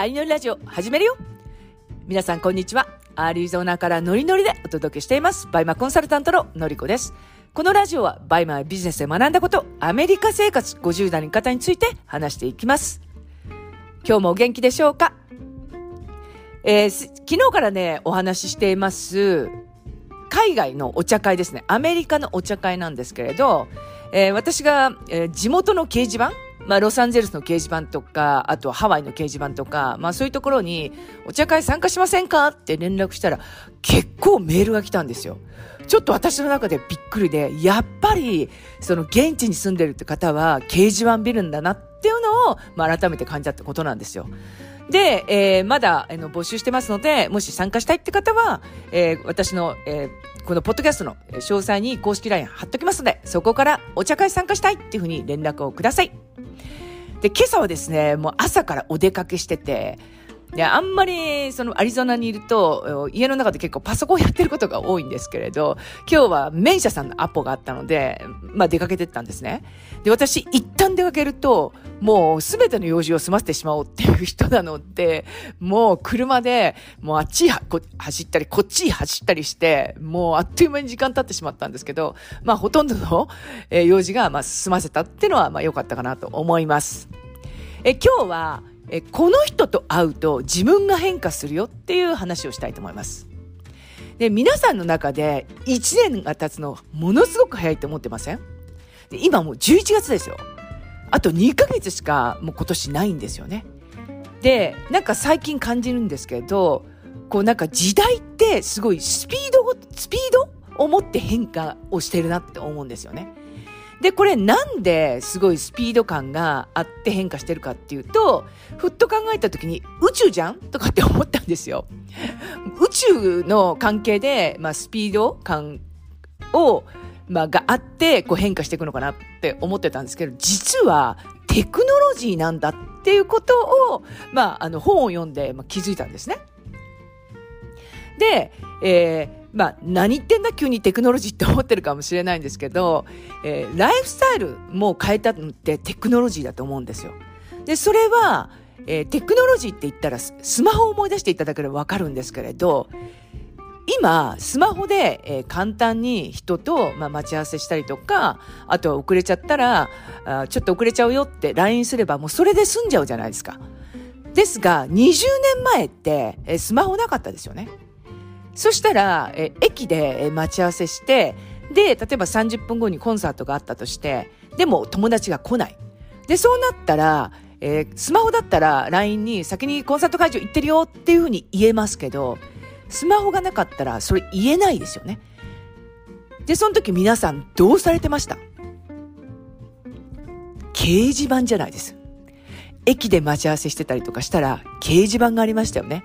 アリノリラジオ始めるよ皆さんこんにちは。アリゾナからノリノリでお届けしています。バイマコンサルタントののりこです。このラジオはバイマービジネスで学んだこと、アメリカ生活50代の方について話していきます。今日もお元気でしょうか？えー、昨日からね、お話ししています、海外のお茶会ですね。アメリカのお茶会なんですけれど、えー、私が、えー、地元の掲示板まあ、ロサンゼルスの掲示板とか、あとハワイの掲示板とか、まあそういうところに、お茶会参加しませんかって連絡したら、結構メールが来たんですよ。ちょっと私の中でびっくりで、やっぱり、その現地に住んでるって方は、掲示板ビルんだなっていうのを、まあ改めて感じたってことなんですよ。で、えー、まだ、あの、募集してますので、もし参加したいって方は、えー、私の、えー、このポッドキャストの詳細に公式 LINE 貼っときますので、そこからお茶会参加したいっていうふうに連絡をください。で、今朝はですね、もう朝からお出かけしてて、で、あんまり、その、アリゾナにいると、家の中で結構パソコンやってることが多いんですけれど、今日はメンシャさんのアポがあったので、まあ出かけてったんですね。で、私、一旦出かけると、もうすべての用事を済ませてしまおうっていう人なので、もう車で、もうあっち走ったり、こっち走ったりして、もうあっという間に時間経ってしまったんですけど、まあほとんどの、え用事が、まあ済ませたっていうのは、まあ良かったかなと思います。え、今日は、えこの人と会うと自分が変化するよっていう話をしたいと思います。で、皆さんの中で1年が経つのものすごく早いと思ってません？で今もう11月ですよ。あと2ヶ月しかもう今年ないんですよね。で、なんか最近感じるんですけど、こうなんか時代ってすごいスピード、スピードを持って変化をしてるなって思うんですよね。で、これなんですごいスピード感があって変化してるかっていうと、ふっと考えた時に宇宙じゃんとかって思ったんですよ。宇宙の関係で、まあ、スピード感を、まあ、があって、こう変化していくのかなって思ってたんですけど、実はテクノロジーなんだっていうことを、まあ、あの本を読んで、まあ、気づいたんですね。で、えーまあ、何言ってんだ急にテクノロジーって思ってるかもしれないんですけど、えー、ライフスタイルも変えたのってテクノロジーだと思うんですよ。で、それは、えー、テクノロジーって言ったらスマホを思い出していただければわかるんですけれど、今、スマホで、えー、簡単に人と、まあ、待ち合わせしたりとか、あとは遅れちゃったらあ、ちょっと遅れちゃうよって LINE すればもうそれで済んじゃうじゃないですか。ですが、20年前って、えー、スマホなかったですよね。そしたら、え駅で待ち合わせして、で、例えば30分後にコンサートがあったとして、でも友達が来ない。で、そうなったら、えー、スマホだったら LINE に先にコンサート会場行ってるよっていうふうに言えますけど、スマホがなかったらそれ言えないですよね。で、その時皆さんどうされてました？掲示板じゃないです。駅で待ち合わせしてたりとかしたら掲示板がありましたよね。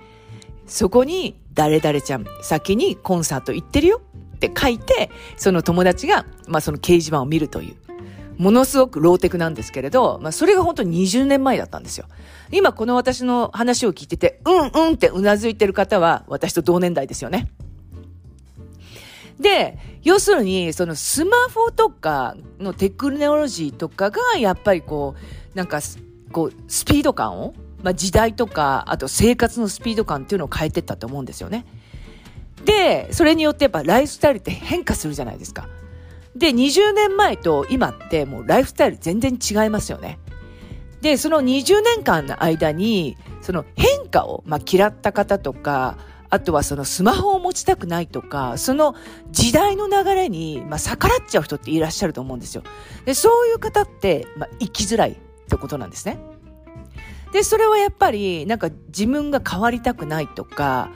そこに誰々ちゃん先にコンサート行ってるよって書いて、その友達が、まあその掲示板を見るという。ものすごくローテクなんですけれど、まあそれが本当に20年前だったんですよ。今この私の話を聞いてて、うんうんってうなずいてる方は私と同年代ですよね。で、要するに、そのスマホとかのテクノロジーとかが、やっぱりこう、なんか、こう、スピード感をまあ、時代とか、あと生活のスピード感っていうのを変えてったと思うんですよね。で、それによってやっぱライフスタイルって変化するじゃないですか。で、20年前と今ってもうライフスタイル全然違いますよね。で、その20年間の間に、その変化を、まあ、嫌った方とか、あとはそのスマホを持ちたくないとか、その時代の流れに、まあ、逆らっちゃう人っていらっしゃると思うんですよ。で、そういう方って、まあ、生きづらいってことなんですね。で、それはやっぱり、なんか自分が変わりたくないとか、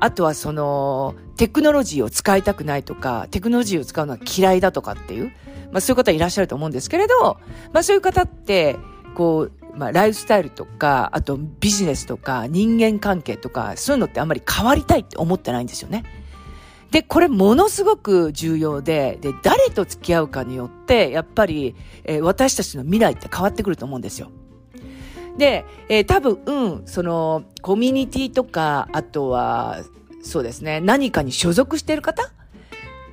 あとはその、テクノロジーを使いたくないとか、テクノロジーを使うのは嫌いだとかっていう、まあそういう方いらっしゃると思うんですけれど、まあそういう方って、こう、まあライフスタイルとか、あとビジネスとか人間関係とか、そういうのってあんまり変わりたいって思ってないんですよね。で、これものすごく重要で、で、誰と付き合うかによって、やっぱり、えー、私たちの未来って変わってくると思うんですよ。で、えー、多分、うん、その、コミュニティとか、あとは、そうですね、何かに所属してる方？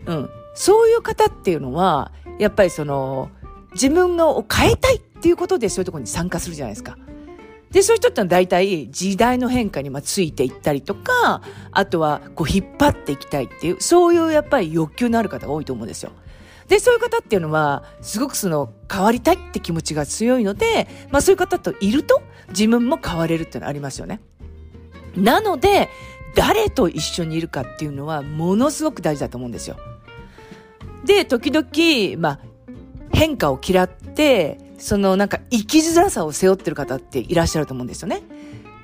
うん。そういう方っていうのは、やっぱりその、自分を変えたいっていうことでそういうところに参加するじゃないですか。で、そういう人ってのは大体時代の変化についていったりとか、あとはこう引っ張っていきたいっていう、そういうやっぱり欲求のある方が多いと思うんですよ。で、そういう方っていうのは、すごくその変わりたいって気持ちが強いので、まあそういう方といると自分も変われるっていうのありますよね。なので、誰と一緒にいるかっていうのはものすごく大事だと思うんですよ。で、時々、まあ、変化を嫌って、そのなんか生きづらさを背負ってる方っていらっしゃると思うんですよね。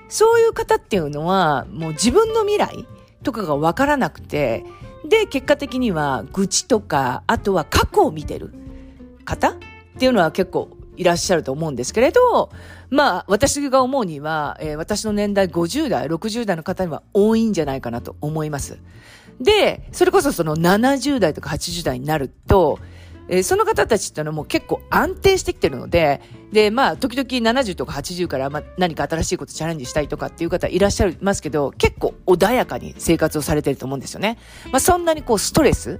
そういう方っていうのは、もう自分の未来とかがわからなくて、で、結果的には愚痴とか、あとは過去を見てる方？っていうのは結構いらっしゃると思うんですけれど、まあ、私が思うには、えー、私の年代50代、60代の方には多いんじゃないかなと思います。で、それこそその70代とか80代になると、えー、その方たちっていうのはもう結構安定してきてるので、で、まあ、時々70とか80から、まあ、何か新しいことチャレンジしたいとかっていう方いらっしゃいますけど、結構穏やかに生活をされてると思うんですよね。まあ、そんなにこう、ストレス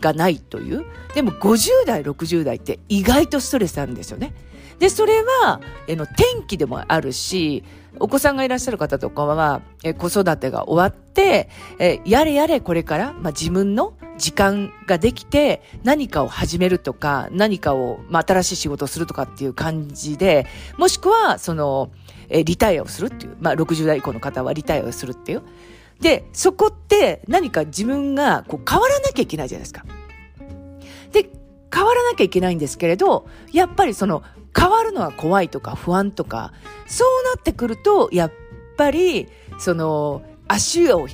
がないという。でも、50代、60代って意外とストレスあるんですよね。で、それは、えの、天気でもあるし、お子さんがいらっしゃる方とかは、え子育てが終わって、えやれやれこれから、まあ、自分の時間ができて何かを始めるとか、何かを、まあ、新しい仕事をするとかっていう感じで、もしくは、その、えリタイアをするっていう、まあ、60代以降の方はリタイアをするっていう。で、そこって何か自分がこう変わらなきゃいけないじゃないですか。で、変わらなきゃいけないんですけれど、やっぱりその変わるのは怖いとか不安とか、そうなってくると、やっぱり、その、足を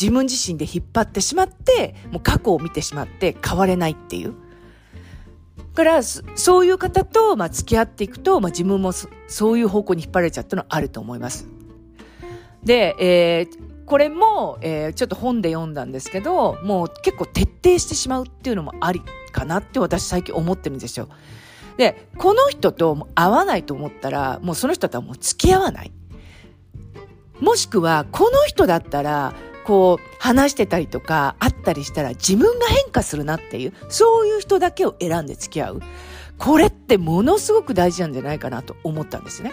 自分自身で引っ張ってしまって、もう過去を見てしまって変われないっていう。から、そういう方と、まあ、付き合っていくと、まあ、自分もそういう方向に引っ張られちゃったのはあると思います。で、えー、これも、えー、ちょっと本で読んだんですけど、もう結構徹底してしまうっていうのもありかなって私最近思ってるんですよ。で、この人と会わないと思ったら、もうその人とはもう付き合わない。もしくは、この人だったら、こう、話してたりとか、会ったりしたら自分が変化するなっていう、そういう人だけを選んで付き合う。これってものすごく大事なんじゃないかなと思ったんですね。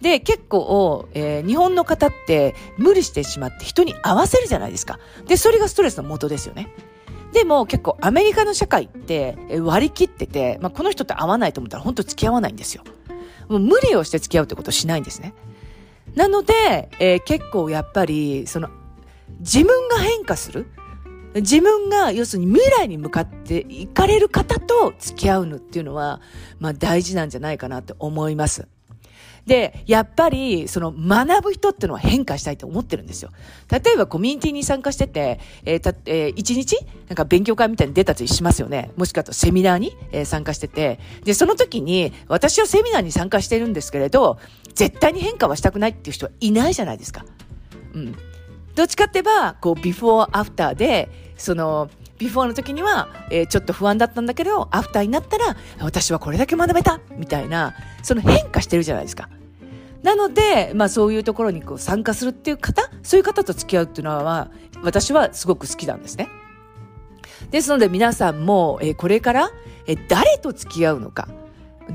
で、結構、えー、日本の方って無理してしまって人に合わせるじゃないですか。で、それがストレスの元ですよね。でも結構アメリカの社会って割り切ってて、まあ、この人と会わないと思ったら本当付き合わないんですよ。もう無理をして付き合うってことをしないんですね。なので、えー、結構やっぱり、その、自分が変化する？自分が、要するに未来に向かっていかれる方と付き合うのっていうのは、まあ大事なんじゃないかなと思います。で、やっぱり、その学ぶ人っていうのは変化したいと思ってるんですよ。例えばコミュニティに参加してて、えー、た、えー、一日なんか勉強会みたいに出たりしますよね。もしくはセミナーに、えー、参加してて。で、その時に、私はセミナーに参加してるんですけれど、絶対に変化はしたくないっていう人はいないじゃないですか。うん。どっちかって言えば、こう、ビフォーアフターで、その、ビフォーの時には、えー、ちょっと不安だったんだけど、アフターになったら、私はこれだけ学べたみたいな、その変化してるじゃないですか。なので、まあそういうところにこう参加するっていう方、そういう方と付き合うっていうのは、私はすごく好きなんですね。ですので皆さんも、えー、これから、えー、誰と付き合うのか、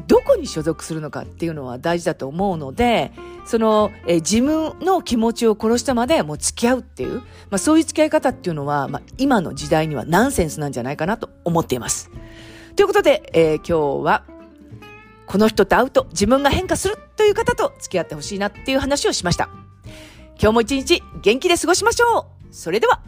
どこに所属するのかっていうのは大事だと思うので、その、え自分の気持ちを殺したまでもう付き合うっていう、まあそういう付き合い方っていうのは、まあ今の時代にはナンセンスなんじゃないかなと思っています。ということで、えー、今日は、この人と会うと自分が変化するという方と付き合ってほしいなっていう話をしました。今日も一日元気で過ごしましょうそれでは